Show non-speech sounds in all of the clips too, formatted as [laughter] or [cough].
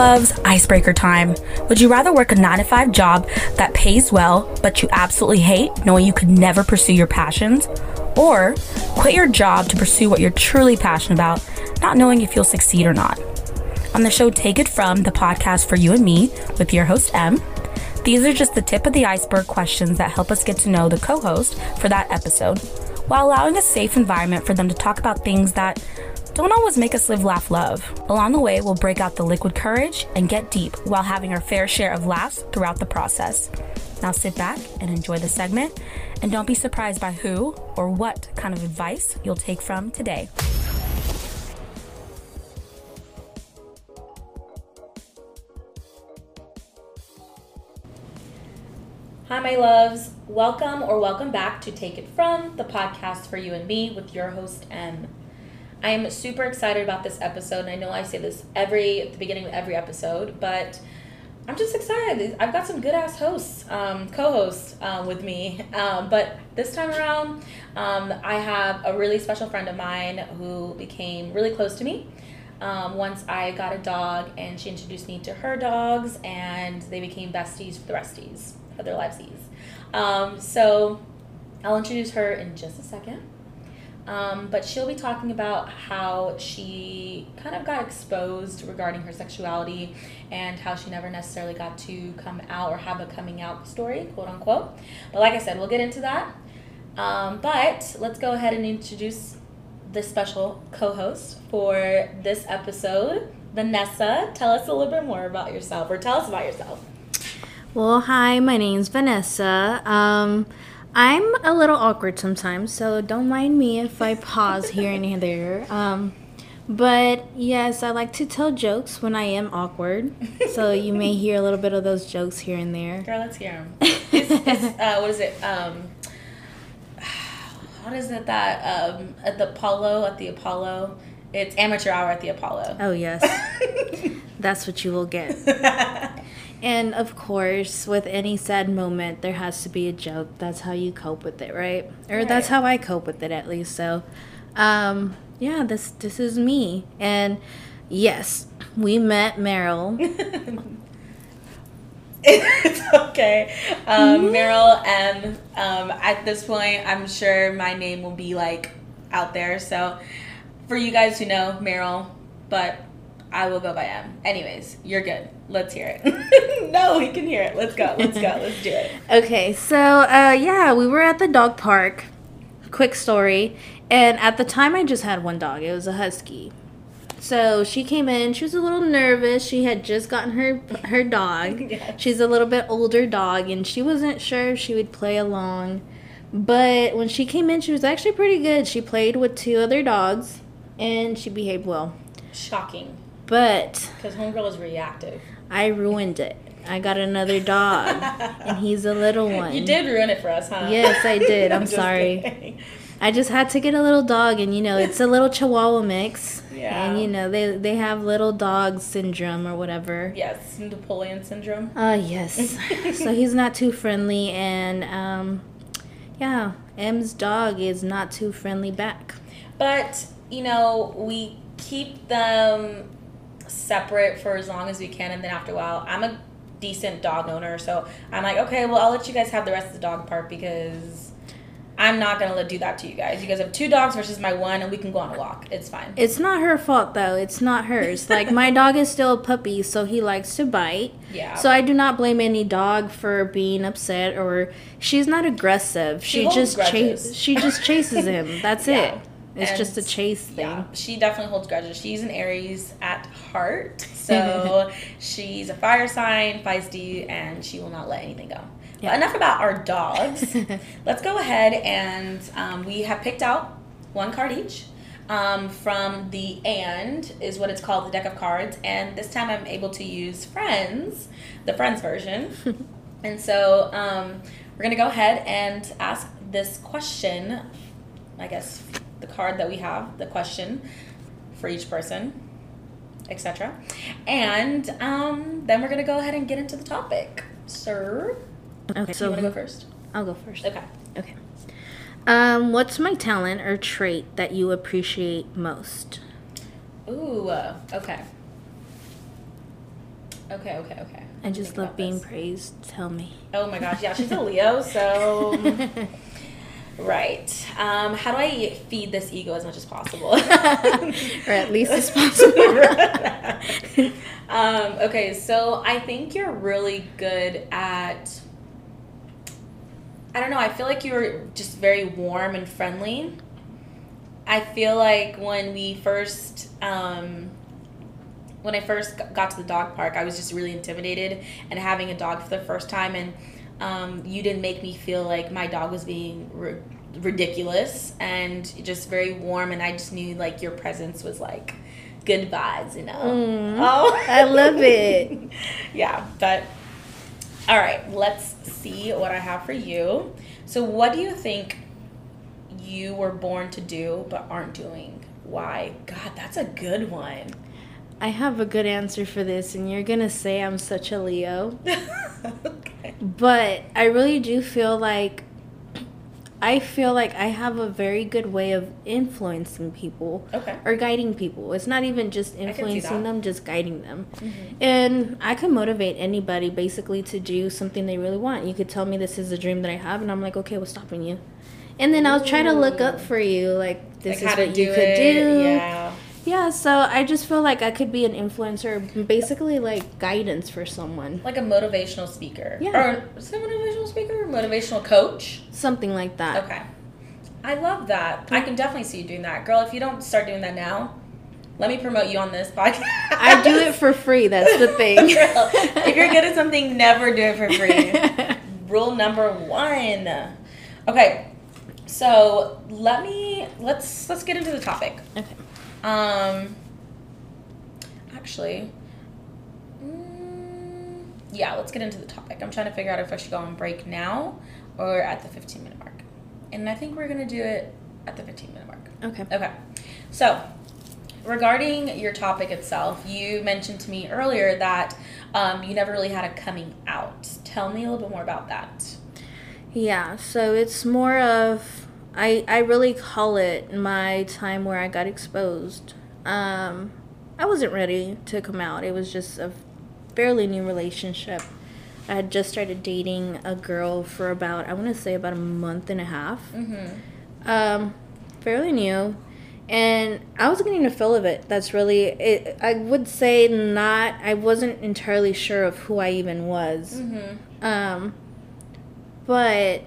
loves, icebreaker time. Would you rather work a 9 to 5 job that pays well, but you absolutely hate knowing you could never pursue your passions? Or quit your job to pursue what you're truly passionate about, not knowing if you'll succeed or not? On the show Take It From, the podcast for you and me, with your host M, these are just the tip of the iceberg questions that help us get to know the co host for that episode, while allowing a safe environment for them to talk about things that don't always make us live, laugh, love. Along the way, we'll break out the liquid courage and get deep while having our fair share of laughs throughout the process. Now sit back and enjoy the segment, and don't be surprised by who or what kind of advice you'll take from today. Hi, my loves. Welcome or welcome back to Take It From, the podcast for you and me with your host, M. I am super excited about this episode, and I know I say this every at the beginning of every episode, but I'm just excited. I've got some good ass hosts, um, co-hosts uh, with me, um, but this time around, um, I have a really special friend of mine who became really close to me. Um, once I got a dog, and she introduced me to her dogs, and they became besties for the resties of their livesies. Um, so I'll introduce her in just a second. Um, but she'll be talking about how she kind of got exposed regarding her sexuality and how she never necessarily got to come out or have a coming out story, quote unquote. But like I said, we'll get into that. Um, but let's go ahead and introduce the special co host for this episode. Vanessa, tell us a little bit more about yourself, or tell us about yourself. Well, hi, my name's Vanessa. Um, I'm a little awkward sometimes, so don't mind me if I pause here and there. Um, but yes, I like to tell jokes when I am awkward, so you may hear a little bit of those jokes here and there. Girl, let's hear them. It's, it's, [laughs] uh, what is it? Um, what is it that um, at the Apollo at the Apollo? It's amateur hour at the Apollo. Oh yes, [laughs] that's what you will get. [laughs] And of course, with any sad moment, there has to be a joke. That's how you cope with it, right? Or right. that's how I cope with it, at least. So, um, yeah, this this is me. And yes, we met Meryl. [laughs] it's okay. Um, Meryl M. Um, at this point, I'm sure my name will be like out there. So, for you guys who know Meryl, but I will go by M. Anyways, you're good. Let's hear it. [laughs] no, we can hear it. Let's go. Let's go. Let's do it. [laughs] Okay, so uh, yeah, we were at the dog park. Quick story. And at the time, I just had one dog. It was a husky. So she came in. She was a little nervous. She had just gotten her her dog. [laughs] yes. She's a little bit older dog, and she wasn't sure if she would play along. But when she came in, she was actually pretty good. She played with two other dogs, and she behaved well. Shocking. But because homegirl is reactive, I ruined it. I got another dog, and he's a little [laughs] one. You did ruin it for us, huh? Yes, I [laughs] did. I'm, I'm sorry. Kidding. I just had to get a little dog, and you know, it's a little Chihuahua mix. Yeah. And you know, they they have little dog syndrome or whatever. Yes, Napoleon syndrome. Uh yes. so [laughs] he's not too friendly, and um, yeah, M's dog is not too friendly back. But you know, we keep them separate for as long as we can, and then after a while, I'm a decent dog owner, so I'm like, okay, well, I'll let you guys have the rest of the dog part because I'm not gonna let do that to you guys. You guys have two dogs versus my one, and we can go on a walk. It's fine. It's not her fault though. It's not hers. like my [laughs] dog is still a puppy, so he likes to bite. Yeah. So I do not blame any dog for being upset or she's not aggressive. She, she just chases. She just chases [laughs] him. That's yeah. it. It's and just a chase thing. Yeah, she definitely holds grudges. She's an Aries at heart. [laughs] So she's a fire sign, feisty, and she will not let anything go. Yeah. But enough about our dogs. [laughs] Let's go ahead and um, we have picked out one card each. Um, from the and is what it's called the deck of cards and this time i'm able to use friends the friends version [laughs] and so um, we're going to go ahead and ask this question i guess the card that we have, the question for each person, etc. And um, then we're gonna go ahead and get into the topic, sir. Okay, so you wanna go first? I'll go first. Okay. Okay. Um, what's my talent or trait that you appreciate most? Ooh, uh, okay. Okay, okay, okay. I just love being this. praised. Tell me. Oh my gosh, yeah, she's a Leo, so [laughs] [laughs] right. Um, how do I feed this ego as much as possible? [laughs] or at [laughs] least as possible. [laughs] um, okay, so I think you're really good at. I don't know. I feel like you're just very warm and friendly. I feel like when we first, um, when I first got to the dog park, I was just really intimidated and having a dog for the first time, and um, you didn't make me feel like my dog was being ri- ridiculous and just very warm, and I just knew like your presence was like good vibes, you know. Mm, Oh, I love it. [laughs] yeah, but all right, let's see what I have for you. So, what do you think you were born to do but aren't doing? Why? God, that's a good one. I have a good answer for this, and you're gonna say I'm such a Leo. [laughs] okay. But I really do feel like I feel like I have a very good way of influencing people Okay. or guiding people. It's not even just influencing them, just guiding them. Mhm. And I can motivate anybody basically to do something they really want. You could tell me this is a dream that I have, and I'm like, okay, what's stopping you? And then I'll try to look up for you, like this Like is what you could it, do. Yeah. Yeah, so I just feel like I could be an influencer, basically like guidance for someone, Like a motivational speaker. Yeah. Or is it a motivational speaker motivational coach? something like that. Okay. I love that. I can definitely see you doing that. Girl, if you don't start doing that now, let me promote you on this podcast. I do it for free. That's the thing. [laughs] Girl, if you're good at something, never do it for free. [laughs] Rule number one. Okay, so let me let's let's get into the topic. okay. Um, actually, mm, yeah, let's get into the topic. I'm trying to figure out if I should go on break now or at the 15 minute mark, and I think we're gonna do it at the 15 minute mark. Okay. Okay. So, regarding your topic itself, you mentioned to me earlier that um, you never really had a coming out. Tell me a little bit more about that. Yeah, so it's more of I I really call it my time where I got exposed. Um I wasn't ready to come out. It was just a fairly new relationship. I had just started dating a girl for about I want to say about a month and a half. Mm-hmm. Um fairly new and I was getting a feel of it. That's really it I would say not I wasn't entirely sure of who I even was. Mm-hmm. Um, but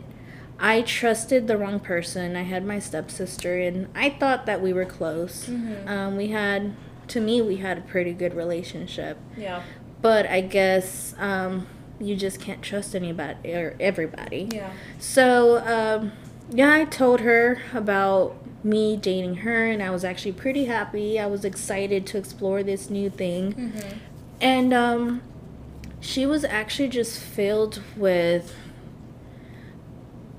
I trusted the wrong person. I had my stepsister, and I thought that we were close. Mhm. Um, we had, to me, we had a pretty good relationship. Yeah. But I guess um, you just can't trust anybody or everybody. Yeah. So, um, yeah, I told her about me dating her, and I was actually pretty happy. I was excited to explore this new thing. Mm-hmm. And um, she was actually just filled with,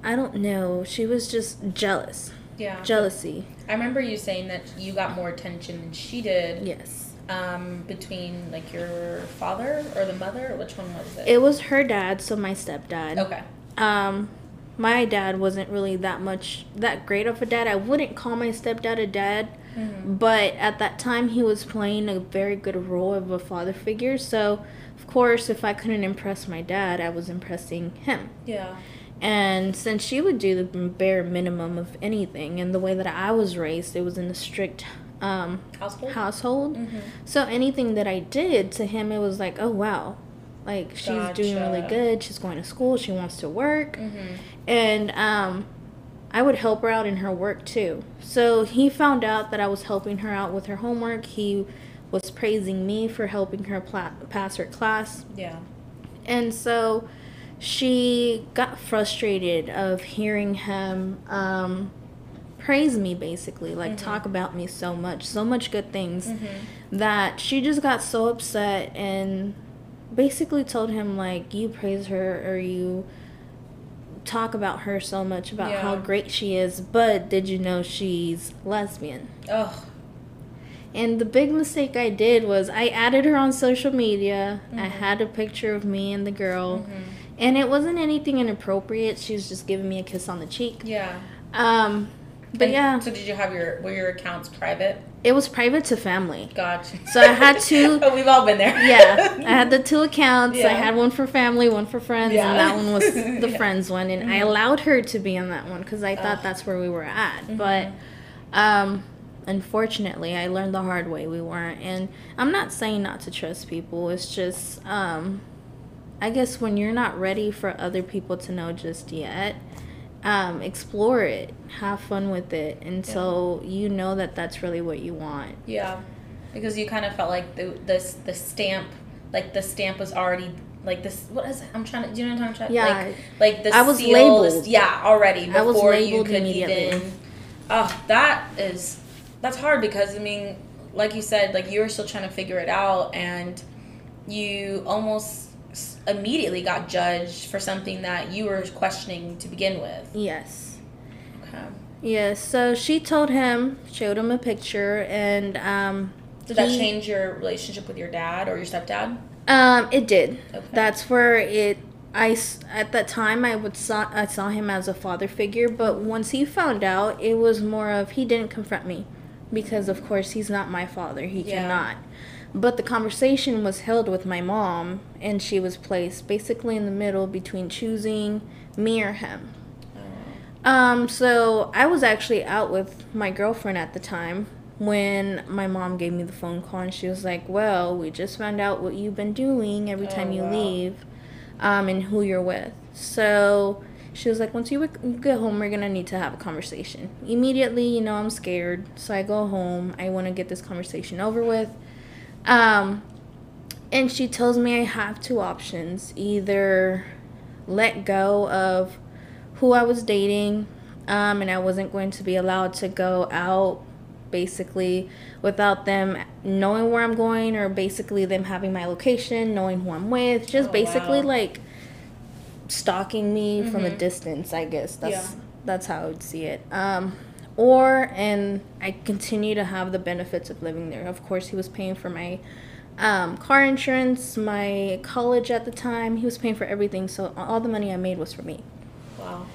I don't know, she was just jealous. Yeah. Jealousy. I remember you saying that you got more attention than she did. Yes. Um, between like your father or the mother. Which one was it? It was her dad, so my stepdad. okay. Um, my dad wasn't really that much, that great of a dad. I wouldn't call my stepdad a dad, Mm-hmm. but at that time he was playing a very good role of a father figure. So, of course, if I couldn't impress my dad, I was impressing him. Yeah. And since she would do the bare minimum of anything, and the way that I was raised, it was in a strict um, Household. household. Mm-hmm. So anything that I did to him, it was like, oh wow, like she's doing really good. She's going to school. She wants to work, Mm-hmm. and um, I would help her out in her work too. So he found out that I was helping her out with her homework. He was praising me for helping her pla- pass her class. Yeah. And so she got frustrated of hearing him um, praise me, basically, like Mhm. talk about me so much, so much good things, Mm-hmm. that she just got so upset and basically told him, like, you praise her or you talk about her so much about how great she is, but did you know she's lesbian? Oh. And the big mistake I did was I added her on social media. I Mhm. had a picture of me and the girl. Mm-hmm. And it wasn't anything inappropriate. She was just giving me a kiss on the cheek. Yeah. Um, But And yeah, So did you have your were your accounts private? it was private to family. Gotcha. So I had to- [laughs] oh, we've all been there. Yeah, [laughs] I had the two accounts. I had one for family, one for friends, Yeah. and that one was [laughs] the Yeah. friends one. And I Mhm. allowed her to be on that one because I thought Ugh. that's where we were at. Mhm. But um, unfortunately, I learned the hard way. We weren't. And I'm not saying not to trust people. It's just, um, I guess when you're not ready for other people to know just yet, um, explore it, have fun with it until you know that that's really what you want. Yeah, because you kind of felt like the this the stamp, like the stamp was already like this. What is it? I'm trying to. Do you know what I'm trying? to Yeah. Like, like the I was seal labeled. is- yeah, already I was before you labeled could immediately. even. Oh, that is that's hard because I mean, like you said, like you were still trying to figure it out, and you almost immediately got judged for something that you were questioning to begin with. Yes. Okay. Yes, so she told him, showed him a picture, and um, Did that he- change your relationship with your dad or your stepdad? Um, it did. Okay. That's where it. I at that time I would saw I saw him as a father figure, but once he found out, it was more of he didn't confront me, because of course he's not my father. He Yeah. cannot. But the conversation was held with my mom, and she was placed basically in the middle between choosing me or him. Um, so I was actually out with my girlfriend at the time when my mom gave me the phone call and she was like, Well, we just found out what you've been doing every Oh, time you wow. leave, um, and who you're with. So she was like, Once you get home, we're gonna need to have a conversation. Immediately, you know, I'm scared. So I go home. I wanna get this conversation over with. Um, and she tells me I have two options either let go of who I was dating, um, and I wasn't going to be allowed to go out basically without them knowing where I'm going or basically them having my location, knowing who I'm with, just Oh, basically wow. like stalking me from a Mhm. distance, I guess. That's Yeah. that's how I would see it. Um, or and I continue to have the benefits of living there. Of course, he was paying for my um, car insurance, my college at the time. He was paying for everything, so all the money I made was for me. Wow.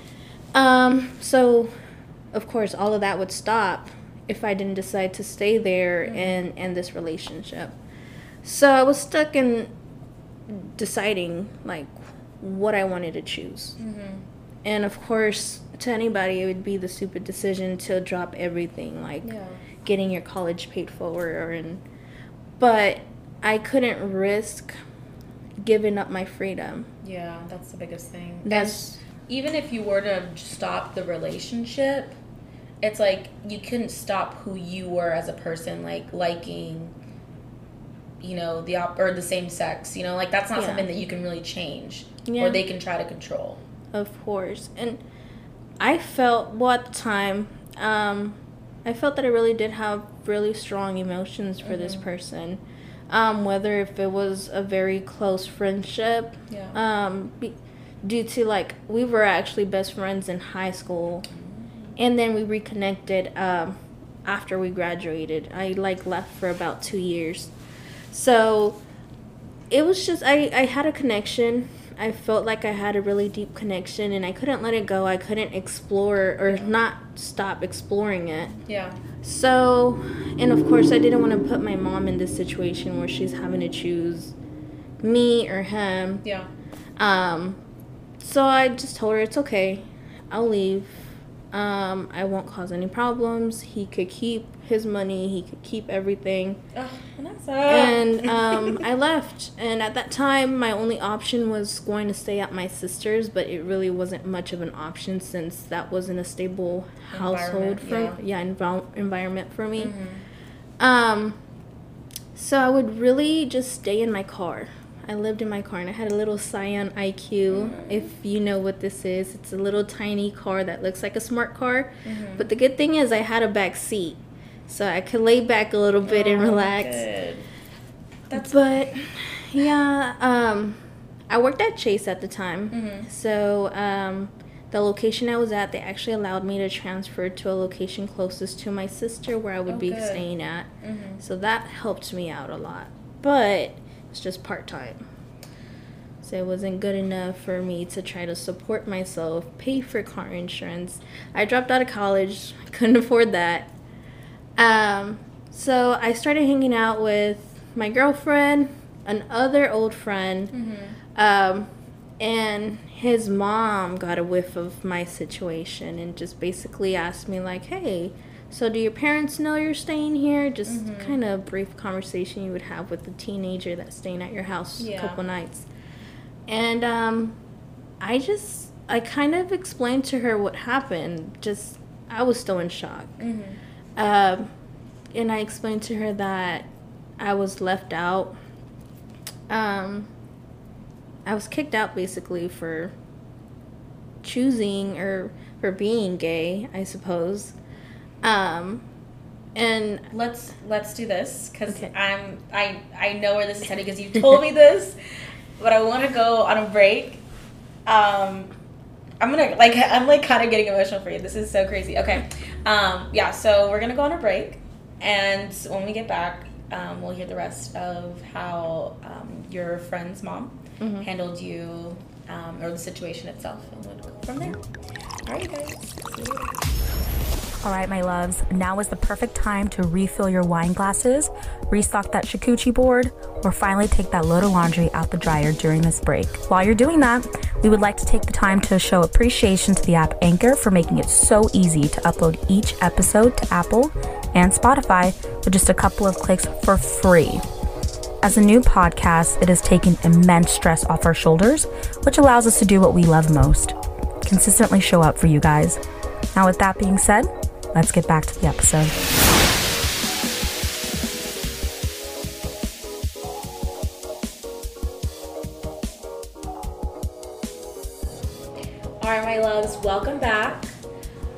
Um, so of course all of that would stop if I didn't decide to stay there Mhm. and end this relationship. So I was stuck in deciding like what I wanted to choose. Mm-hmm. And of course, to anybody it would be the stupid decision to drop everything like Yeah. getting your college paid for and but I couldn't risk giving up my freedom. Yeah, that's the biggest thing. That's and even if you were to stop the relationship, it's like you couldn't stop who you were as a person, like liking, you know, the op- or the same sex. You know, like that's not Yeah. something that you can really change, Yeah. or they can try to control. Of course. And I felt, well, at the time, um, I felt that I really did have really strong emotions for this Mhm. person. Um, whether if it was a very close friendship, Yeah. um, be, due to like, we were actually best friends in high school. And then we reconnected um, after we graduated. I like left for about two years. So it was just I, I had a connection. I felt like I had a really deep connection and I couldn't let it go. I couldn't explore or not stop exploring it. yeah. So, and of course, I didn't want to put my mom in this situation where she's having to choose me or him. Yeah. Um, so I just told her it's okay. I'll leave. Um, I won't cause any problems. He could keep his money. He could keep everything. Ugh. And [laughs] um, [laughs] I left. And at that time, my only option was going to stay at my sister's, but it really wasn't much of an option since that wasn't a stable household for Environment, yeah, envol- environment for me. Mhm. Um, so I would really just stay in my car. I lived in my car and I had a little Scion IQ. If you know what this is, it's a little tiny car that looks like a smart car. Mhm. But the good thing is I had a back seat. So I could lay back a little bit and Oh, relax. good. That's But yeah, um, I worked at Chase at the time. Mhm. So um, the location I was at, they actually allowed me to transfer to a location closest to my sister where I would Oh, be good. staying at. Mhm. So that helped me out a lot. But it's just part time. So it wasn't good enough for me to try to support myself, pay for car insurance. I dropped out of college, I [laughs] couldn't afford that. Um, so I started hanging out with my girlfriend, another old friend, Mm-hmm. um, and his mom got a whiff of my situation and just basically asked me like, "Hey, so do your parents know you're staying here?" Just Mhm. kind of brief conversation you would have with a teenager that's staying at your house Yeah. a couple nights. And um, I just I kind of explained to her what happened. Just I was still in shock. Mm-hmm. Um, and I explained to her that I was left out. Um, I was kicked out basically for choosing or for being gay, I suppose. Um, and Let's let's do this because Okay. I'm I I know where this is headed because you told me this, but I want to go on a break. Um, I'm gonna like I'm like kind of getting emotional for you. This is so crazy. Okay, um, yeah. So we're gonna go on a break, and when we get back, um, we'll hear the rest of how um, your friend's mom Mhm. handled you um, or the situation itself, and we'll go from there. All right, you guys. All right, my loves, now is the perfect time to refill your wine glasses, restock that charcuterie board, or finally take that load of laundry out the dryer during this break. While you're doing that, we would like to take the time to show appreciation to the app Anchor for making it so easy to upload each episode to Apple and Spotify with just a couple of clicks for free. As a new podcast, it has taken immense stress off our shoulders, which allows us to do what we love most consistently show up for you guys. Now, with that being said, let's get back to the episode. All right, my loves, welcome back.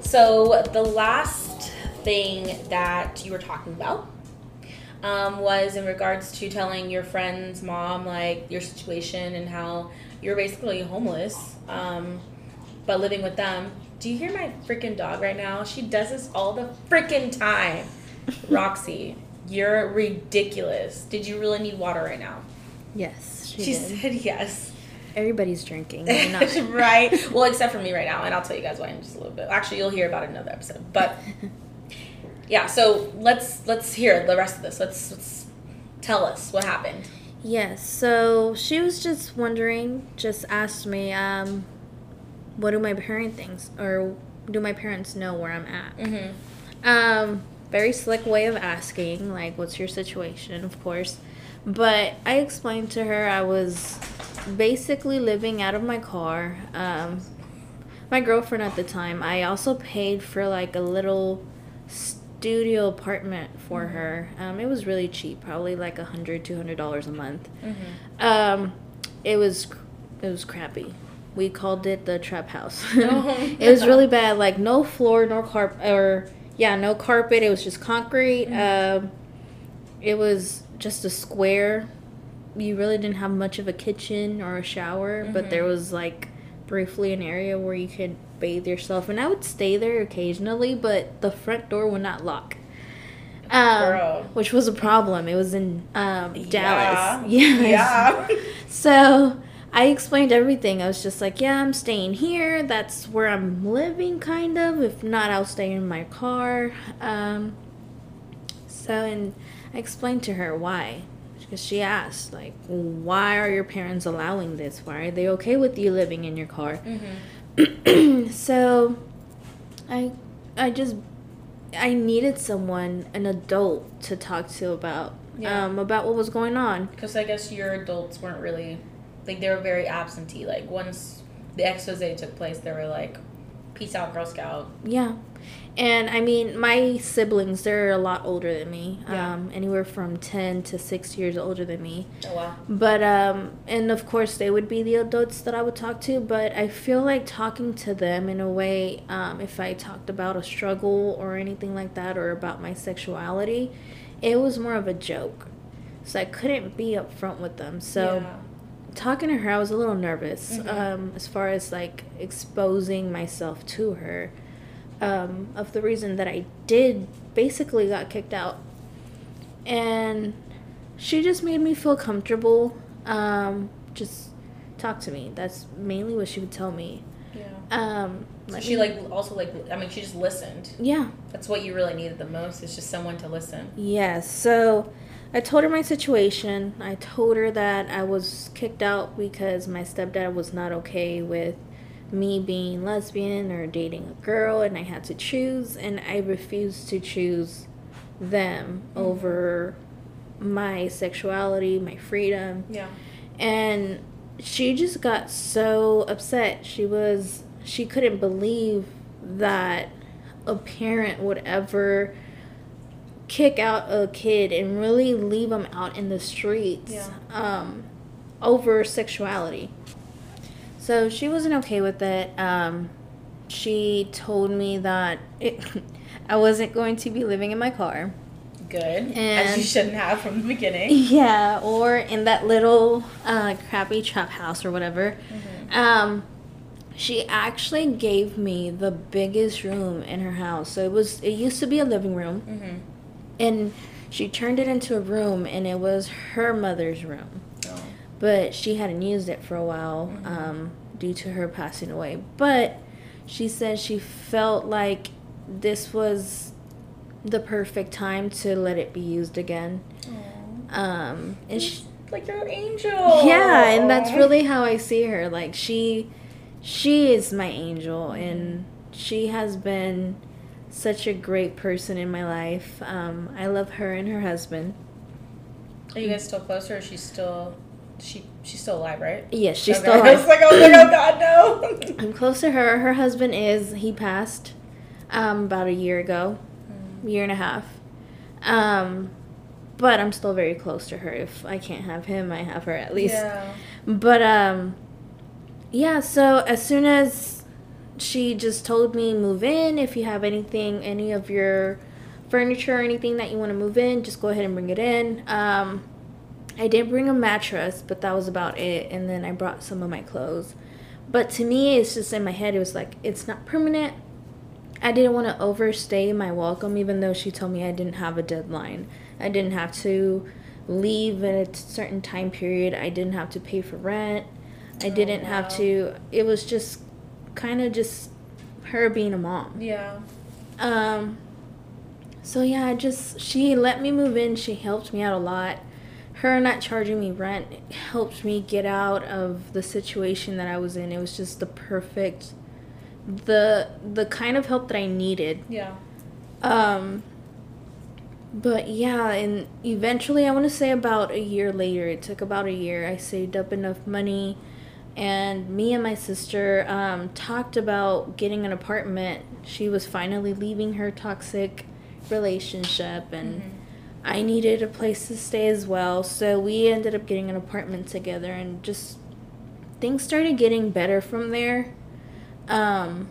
So, the last thing that you were talking about um, was in regards to telling your friend's mom, like, your situation and how you're basically homeless, um, but living with them. Do you hear my freaking dog right now? She does this all the freaking time. [laughs] Roxy, you're ridiculous. Did you really need water right now? yes, she, She said yes. Everybody's drinking. [laughs] Not. [laughs] right. Well, except for me right now, and I'll tell you guys why in just a little bit. Actually, you'll hear about it in another episode. But yeah, so let's let's hear the rest of this. Let's let's tell us what happened. Yes, so she was just wondering, just asked me, um, what do my parents think, or do my parents know where I'm at? Mm-hmm. Um, very slick way of asking, like, what's your situation, of course. But I explained to her I was basically living out of my car. Um, my girlfriend at the time, I also paid for like a little studio apartment for her. Um, it was really cheap, probably like a hundred, two hundred dollars a month. Mm-hmm. Um, it was it was crappy. We called it the trap house. [laughs] Oh, it was really bad. Like no floor, no carpet, or yeah, no carpet. It was just concrete. Um, it was just a square. You really didn't have much of a kitchen or a shower, but there was like briefly an area where you could bathe yourself, and I would stay there occasionally, but the front door would not lock. Um, which was a problem. It was in um, Dallas. Yeah. [laughs] Yes. Yeah. So I explained everything. I was just like, yeah, I'm staying here. That's where I'm living, kind of. If not, I'll stay in my car. Um, so, and I explained to her why. Because she asked, like, why are your parents allowing this? Why are they okay with you living in your car? Mm-hmm. [clears throat] so, I, I just, I needed someone, an adult, to talk to about, Yeah. um, about what was going on. Because I guess your adults weren't really like they were very absentee. Like once the expose took place, they were like, "Peace out, Girl Scout." Yeah. And I mean, my siblings, they're a lot older than me. Yeah. Um, anywhere from 10 to 6 years older than me. Oh wow. But, um, and of course, they would be the adults that I would talk to. But I feel like talking to them in a way, um, if I talked about a struggle or anything like that or about my sexuality, it was more of a joke. So I couldn't be upfront with them. So Yeah. Talking to her, I was a little nervous Mhm. um, as far as like exposing myself to her. Um, of the reason that I did basically got kicked out, and she just made me feel comfortable. Um, just talk to me. That's mainly what she would tell me. Yeah. Um, So she me- like also like I mean she just listened. yeah, That's what you really needed the most. Is just someone to listen. Yes. So I told her my situation. I told her that I was kicked out because my stepdad was not okay with me being lesbian or dating a girl and I had to choose and I refused to choose them mm-hmm. over my sexuality, my freedom. Yeah. And she just got so upset. She was she couldn't believe that a parent would ever kick out a kid and really leave them out in the streets Yeah. um, over sexuality. So she wasn't okay with it. Um, she told me that it, [laughs] I wasn't going to be living in my car. Good. As And- you shouldn't have from the beginning. [laughs] Yeah, or in that little uh, crappy trap house or whatever. Um, she actually gave me the biggest room in her house. So it was. It used to be a living room, Mm-hmm. And she turned it into a room, and it was her mother's room. Oh. But she hadn't used it for a while um, due to her passing away. But she said she felt like this was the perfect time to let it be used again. Um, and she, Like your angel. yeah, and that's really how I see her. Like she, she is my angel, and she has been such a great person in my life. Um, I love her and her husband. Are you guys still close, or is she still? She she's still alive, right? Yes, she's Okay. still [laughs] I was alive. like, oh my god, God, no. [laughs] I'm close to her. Her husband is he passed um, about a year ago, year and a half. Um, but I'm still very close to her. If I can't have him, I have her at least. Yeah. But um yeah, so as soon as she just told me move in, if you have anything, any of your furniture or anything that you want to move in, just go ahead and bring it in. Um I did bring a mattress, but that was about it and then I brought some of my clothes. But to me, it's just in my head it was like it's not permanent. I didn't want to overstay my welcome even though she told me I didn't have a deadline. I didn't have to leave at a certain time period. I didn't have to pay for rent. I didn't have wow. to. It was just kind of just her being a mom. Yeah. Um. So yeah, I just she let me move in. She helped me out a lot. Her not charging me rent helped me get out of the situation that I was in. It was just the perfect, the the kind of help that I needed. Yeah. Um, but yeah, and eventually, I want to say about a year later, it took about a year. I saved up enough money, and me and my sister um, talked about getting an apartment. She was finally leaving her toxic relationship, and I needed a place to stay as well. So we ended up getting an apartment together, and just things started getting better from there. Um,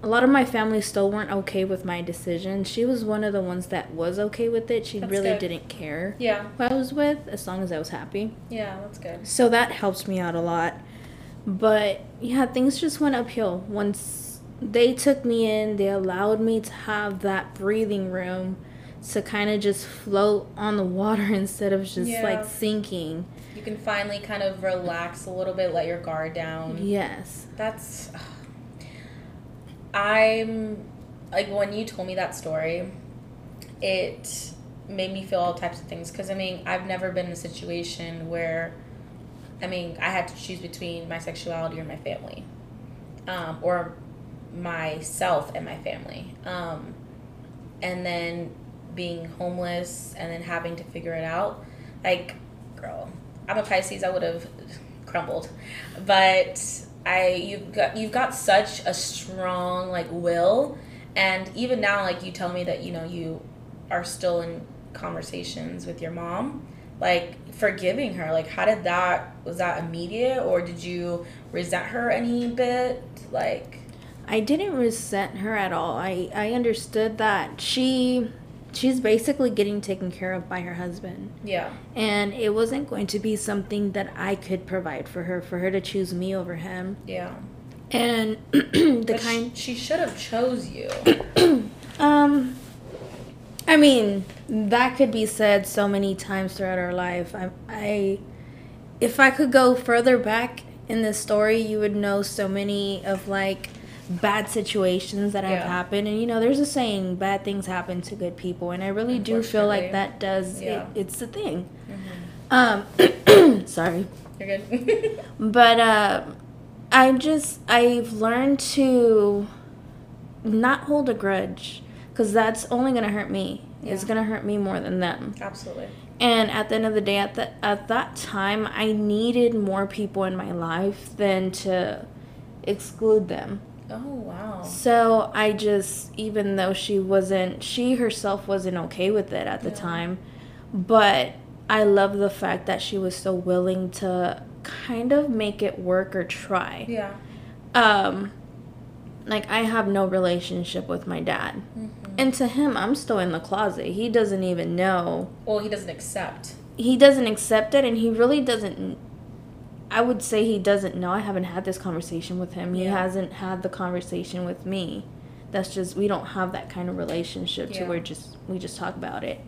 a lot of my family still weren't okay with my decision. She was one of the ones that was okay with it. She That's really good. didn't care Yeah. who I was with as long as I was happy. Yeah. That's good. So that helps me out a lot. But yeah, things just went uphill. Once they took me in, they allowed me to have that breathing room to kind of just float on the water [laughs] instead of just Yeah. like sinking. You can finally kind of relax a little bit, let your guard down. Yes. That's. I'm like when you told me that story, it made me feel all types of things. Because I mean, I've never been in a situation where, I mean, I had to choose between my sexuality or my family, um, or myself and my family, um, and then being homeless and then having to figure it out. Like, girl, I'm a Pisces. I would have crumbled, but I you've got you've got such a strong like will, and even now like you tell me that you know you are still in conversations with your mom like forgiving her like how did that was that immediate or did you resent her any bit like I didn't resent her at all. I, I understood that she she's basically getting taken care of by her husband. yeah And it wasn't going to be something that I could provide for her, for her to choose me over him. yeah And [clears throat] the but kind she, she should have chose you [clears throat] um I mean, that could be said so many times throughout our life. I I if I could go further back in this story, you would know so many of like bad situations that have Yeah. happened. And you know, there's a saying, bad things happen to good people. And I really do feel like that does, Yeah. it, it's the thing. Mm-hmm. Um, [clears throat] sorry. You're good. [laughs] But uh, I just I've learned to not hold a grudge because that's only gonna hurt me. It's gonna hurt me more than them. Absolutely. And at the end of the day, at the, at that time, I needed more people in my life than to exclude them. Oh wow. So I just, even though she wasn't, she herself wasn't okay with it at the Yeah. time, but I love the fact that she was so willing to kind of make it work or try. Yeah. Um, like I have no relationship with my dad, Mm-hmm. And to him, I'm still in the closet. He doesn't even know. Well, he doesn't accept. He doesn't accept it, and he really doesn't. I would say he doesn't know. I haven't had this conversation with him. Yeah. He hasn't had the conversation with me. That's just we don't have that kind of relationship to Yeah. where just we just talk about it.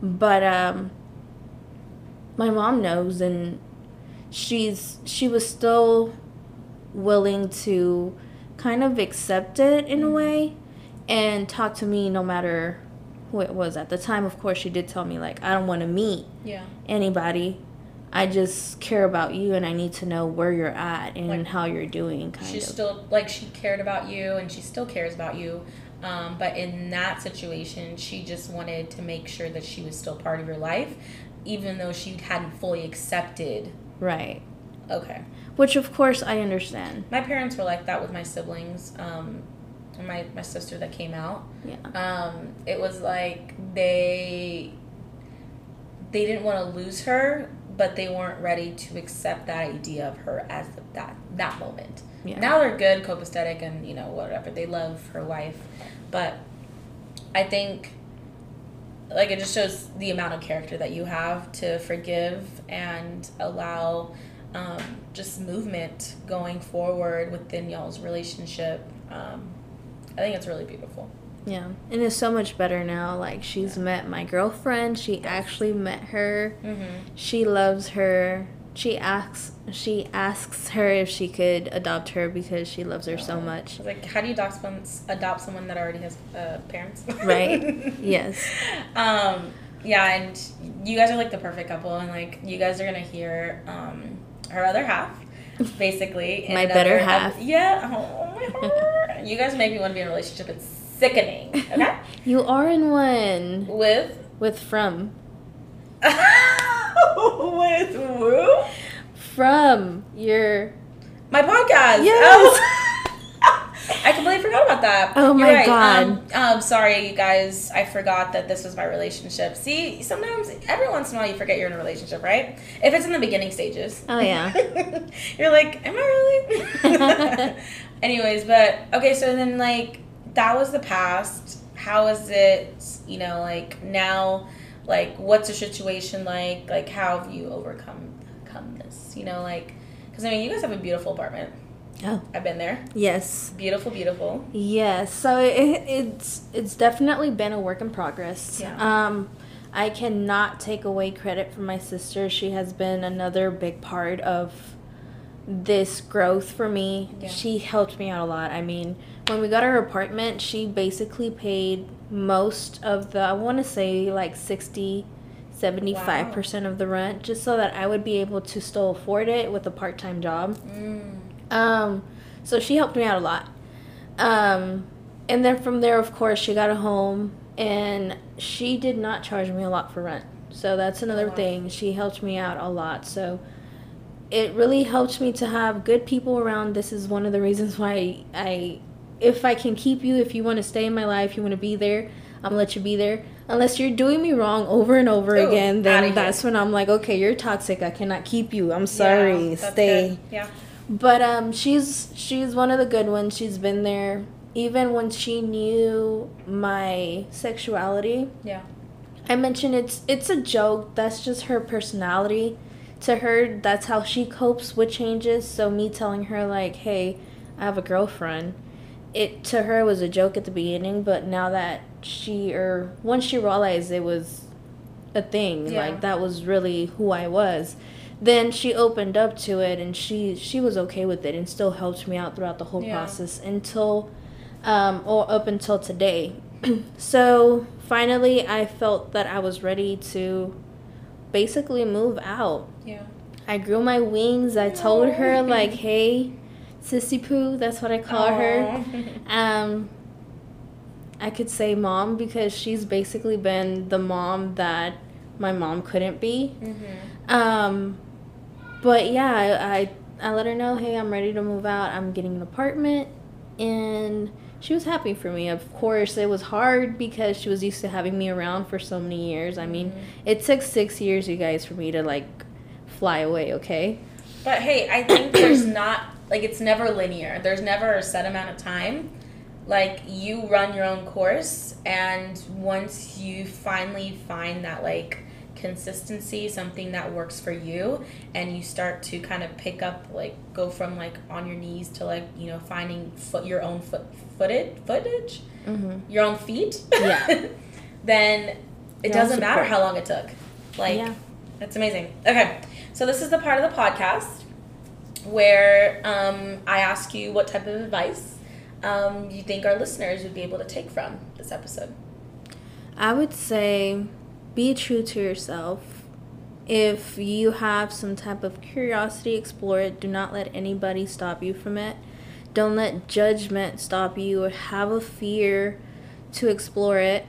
But um my mom knows and she's she was still willing to kind of accept it in a way and talk to me no matter who it was at the time of course she did tell me like i don't want to meet Yeah. anybody i just care about you and i need to know where you're at and Like, how you're doing kind She's of still like she cared about you, and she still cares about you. Um, but in that situation, she just wanted to make sure that she was still part of your life, even though she hadn't fully accepted. right Okay. which of course i understand My parents were like that with my siblings. Um, my my sister that came out. yeah Um, it was like they they didn't want to lose her, but they weren't ready to accept that idea of her as the, that that moment. Yeah. Now they're good, copacetic, and you know whatever. They love her wife, but I think like it just shows the amount of character that you have to forgive and allow um, just movement going forward within y'all's relationship. Um, I think it's really beautiful. Yeah, and it's so much better now. Like she's met my girlfriend. She actually met her. Mm-hmm. She loves her. She asks she asks her if she could adopt her because she loves her so much. Like, how do you adopt someone, adopt someone that already has uh, parents? [laughs] Right. [laughs] Yes. Um, yeah, and you guys are like the perfect couple, and like you guys are gonna hear um, her other half, basically. [laughs] My better half. yeah. Oh. [laughs] you guys make me want to be in a relationship. It's sickening. Okay. [laughs] You are in one With. with from [laughs] With who? from your My podcast. Yes. Oh. I completely forgot about that. Oh my right. God. Um, um, sorry, you guys. I forgot that this was my relationship. See, sometimes every once in a while you forget you're in a relationship, right? If it's in the beginning stages. Oh, yeah. [laughs] you're like, am I really? [laughs] Anyways, but okay. So then, like, that was the past. How is it? You know, like now, like, what's your situation like? Like, how have you overcome come this? You know, like, because I mean, you guys have a beautiful apartment. Oh. I've been there. Yes. Beautiful, beautiful. Yes, so it, it's it's definitely been a work in progress. Yeah. Um, I cannot take away credit from my sister. She has been another big part of this growth for me. Yeah. She helped me out a lot. I mean, when we got our apartment, she basically paid most of the I want to say like 60 75% of the rent just so that I would be able to still afford it with a part-time job. Mm. Um, so she helped me out a lot. Um, and then from there, of course, she got a home and she did not charge me a lot for rent. So that's another wow. thing. She helped me out a lot. So it really helped me to have good people around. This is one of the reasons why I, if I can keep you, if you want to stay in my life, you want to be there, I'm gonna let you be there. Unless you're doing me wrong over and over Ooh, again, then that's when I'm like, okay, you're toxic. I cannot keep you. I'm sorry. Yeah, Stay. good. Yeah. But um, she's she's one of the good ones. She's been there even when she knew my sexuality. Yeah. I mentioned it's it's a joke. That's just her personality. To her, that's how she copes with changes. So me telling her like, "Hey, I have a girlfriend," it to her was a joke at the beginning, but now that she or once she realized it was a thing, Yeah. like that was really who I was, then she opened up to it and she she was okay with it and still helped me out throughout the whole Yeah. process until um or up until today. [clears throat] So finally i felt that i was ready to basically move out. Yeah. i grew my wings. I told her like [laughs] hey sissy poo that's what i call her. [laughs] Um i could say mom because she's basically been the mom that my mom couldn't be. Mm-hmm. um, but yeah, I, I I let her know, hey, I'm ready to move out. I'm getting an apartment, and she was happy for me. Of course, it was hard because she was used to having me around for so many years. I mean, mm-hmm. it took six years, you guys, for me to like fly away. Okay. But hey, I think [clears throat] there's not like it's never linear. There's never a set amount of time. Like you run your own course and once you finally find that like consistency, something that works for you and you start to kind of pick up like go from like on your knees to like, you know, finding foot your own foot footage footage, Mm-hmm. your own feet. Yeah. [laughs] then it Your doesn't matter how long it took. Like Yeah. that's amazing. Okay, so this is the part of the podcast where um, I ask you what type of advice um, you think our listeners would be able to take from this episode. I would say be true to yourself. If you have some type of curiosity, explore it. Do not let anybody stop you from it. Don't let judgment stop you or have a fear to explore it.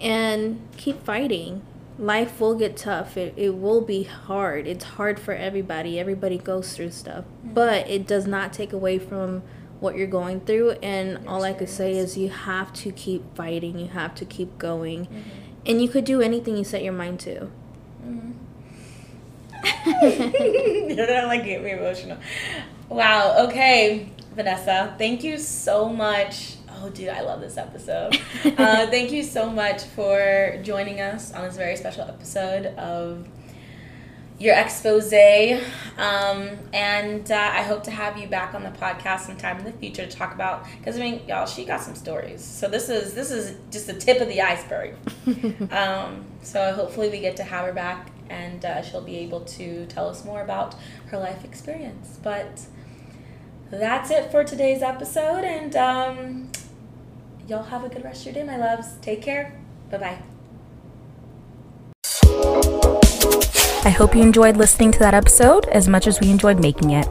And keep fighting. Life will get tough. It, it will be hard. It's hard for everybody. Everybody goes through stuff. Mm-hmm. But it does not take away from what you're going through. And all I could say is you have to keep fighting. You have to keep going. Mm-hmm. And you could do anything you set your mind to. [laughs] You're gonna like get me emotional. Wow. Okay, Vanessa. Thank you so much. Oh, dude, I love this episode. [laughs] uh, thank you so much for joining us on this very special episode of your expose. Um, and uh, I hope to have you back on the podcast sometime in the future to talk about because I mean, y'all, she got some stories. So this is this is just the tip of the iceberg. [laughs] Um, so hopefully we get to have her back and uh, she'll be able to tell us more about her life experience. But that's it for today's episode, and um, y'all have a good rest of your day, my loves. Take care. Bye bye. I hope you enjoyed listening to that episode as much as we enjoyed making it.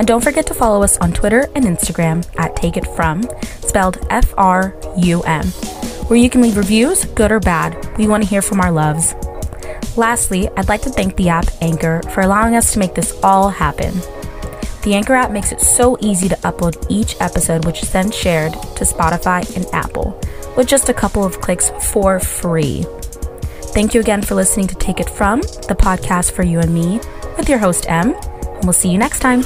And don't forget to follow us on Twitter and Instagram at Take It From, spelled F R U M, where you can leave reviews, good or bad. We want to hear from our loves. Lastly, I'd like to thank the app Anchor for allowing us to make this all happen. The Anchor app makes it so easy to upload each episode, which is then shared to Spotify and Apple with just a couple of clicks for free. Thank you again for listening to Take It From, the podcast for you and me, with your host, M, and we'll see you next time.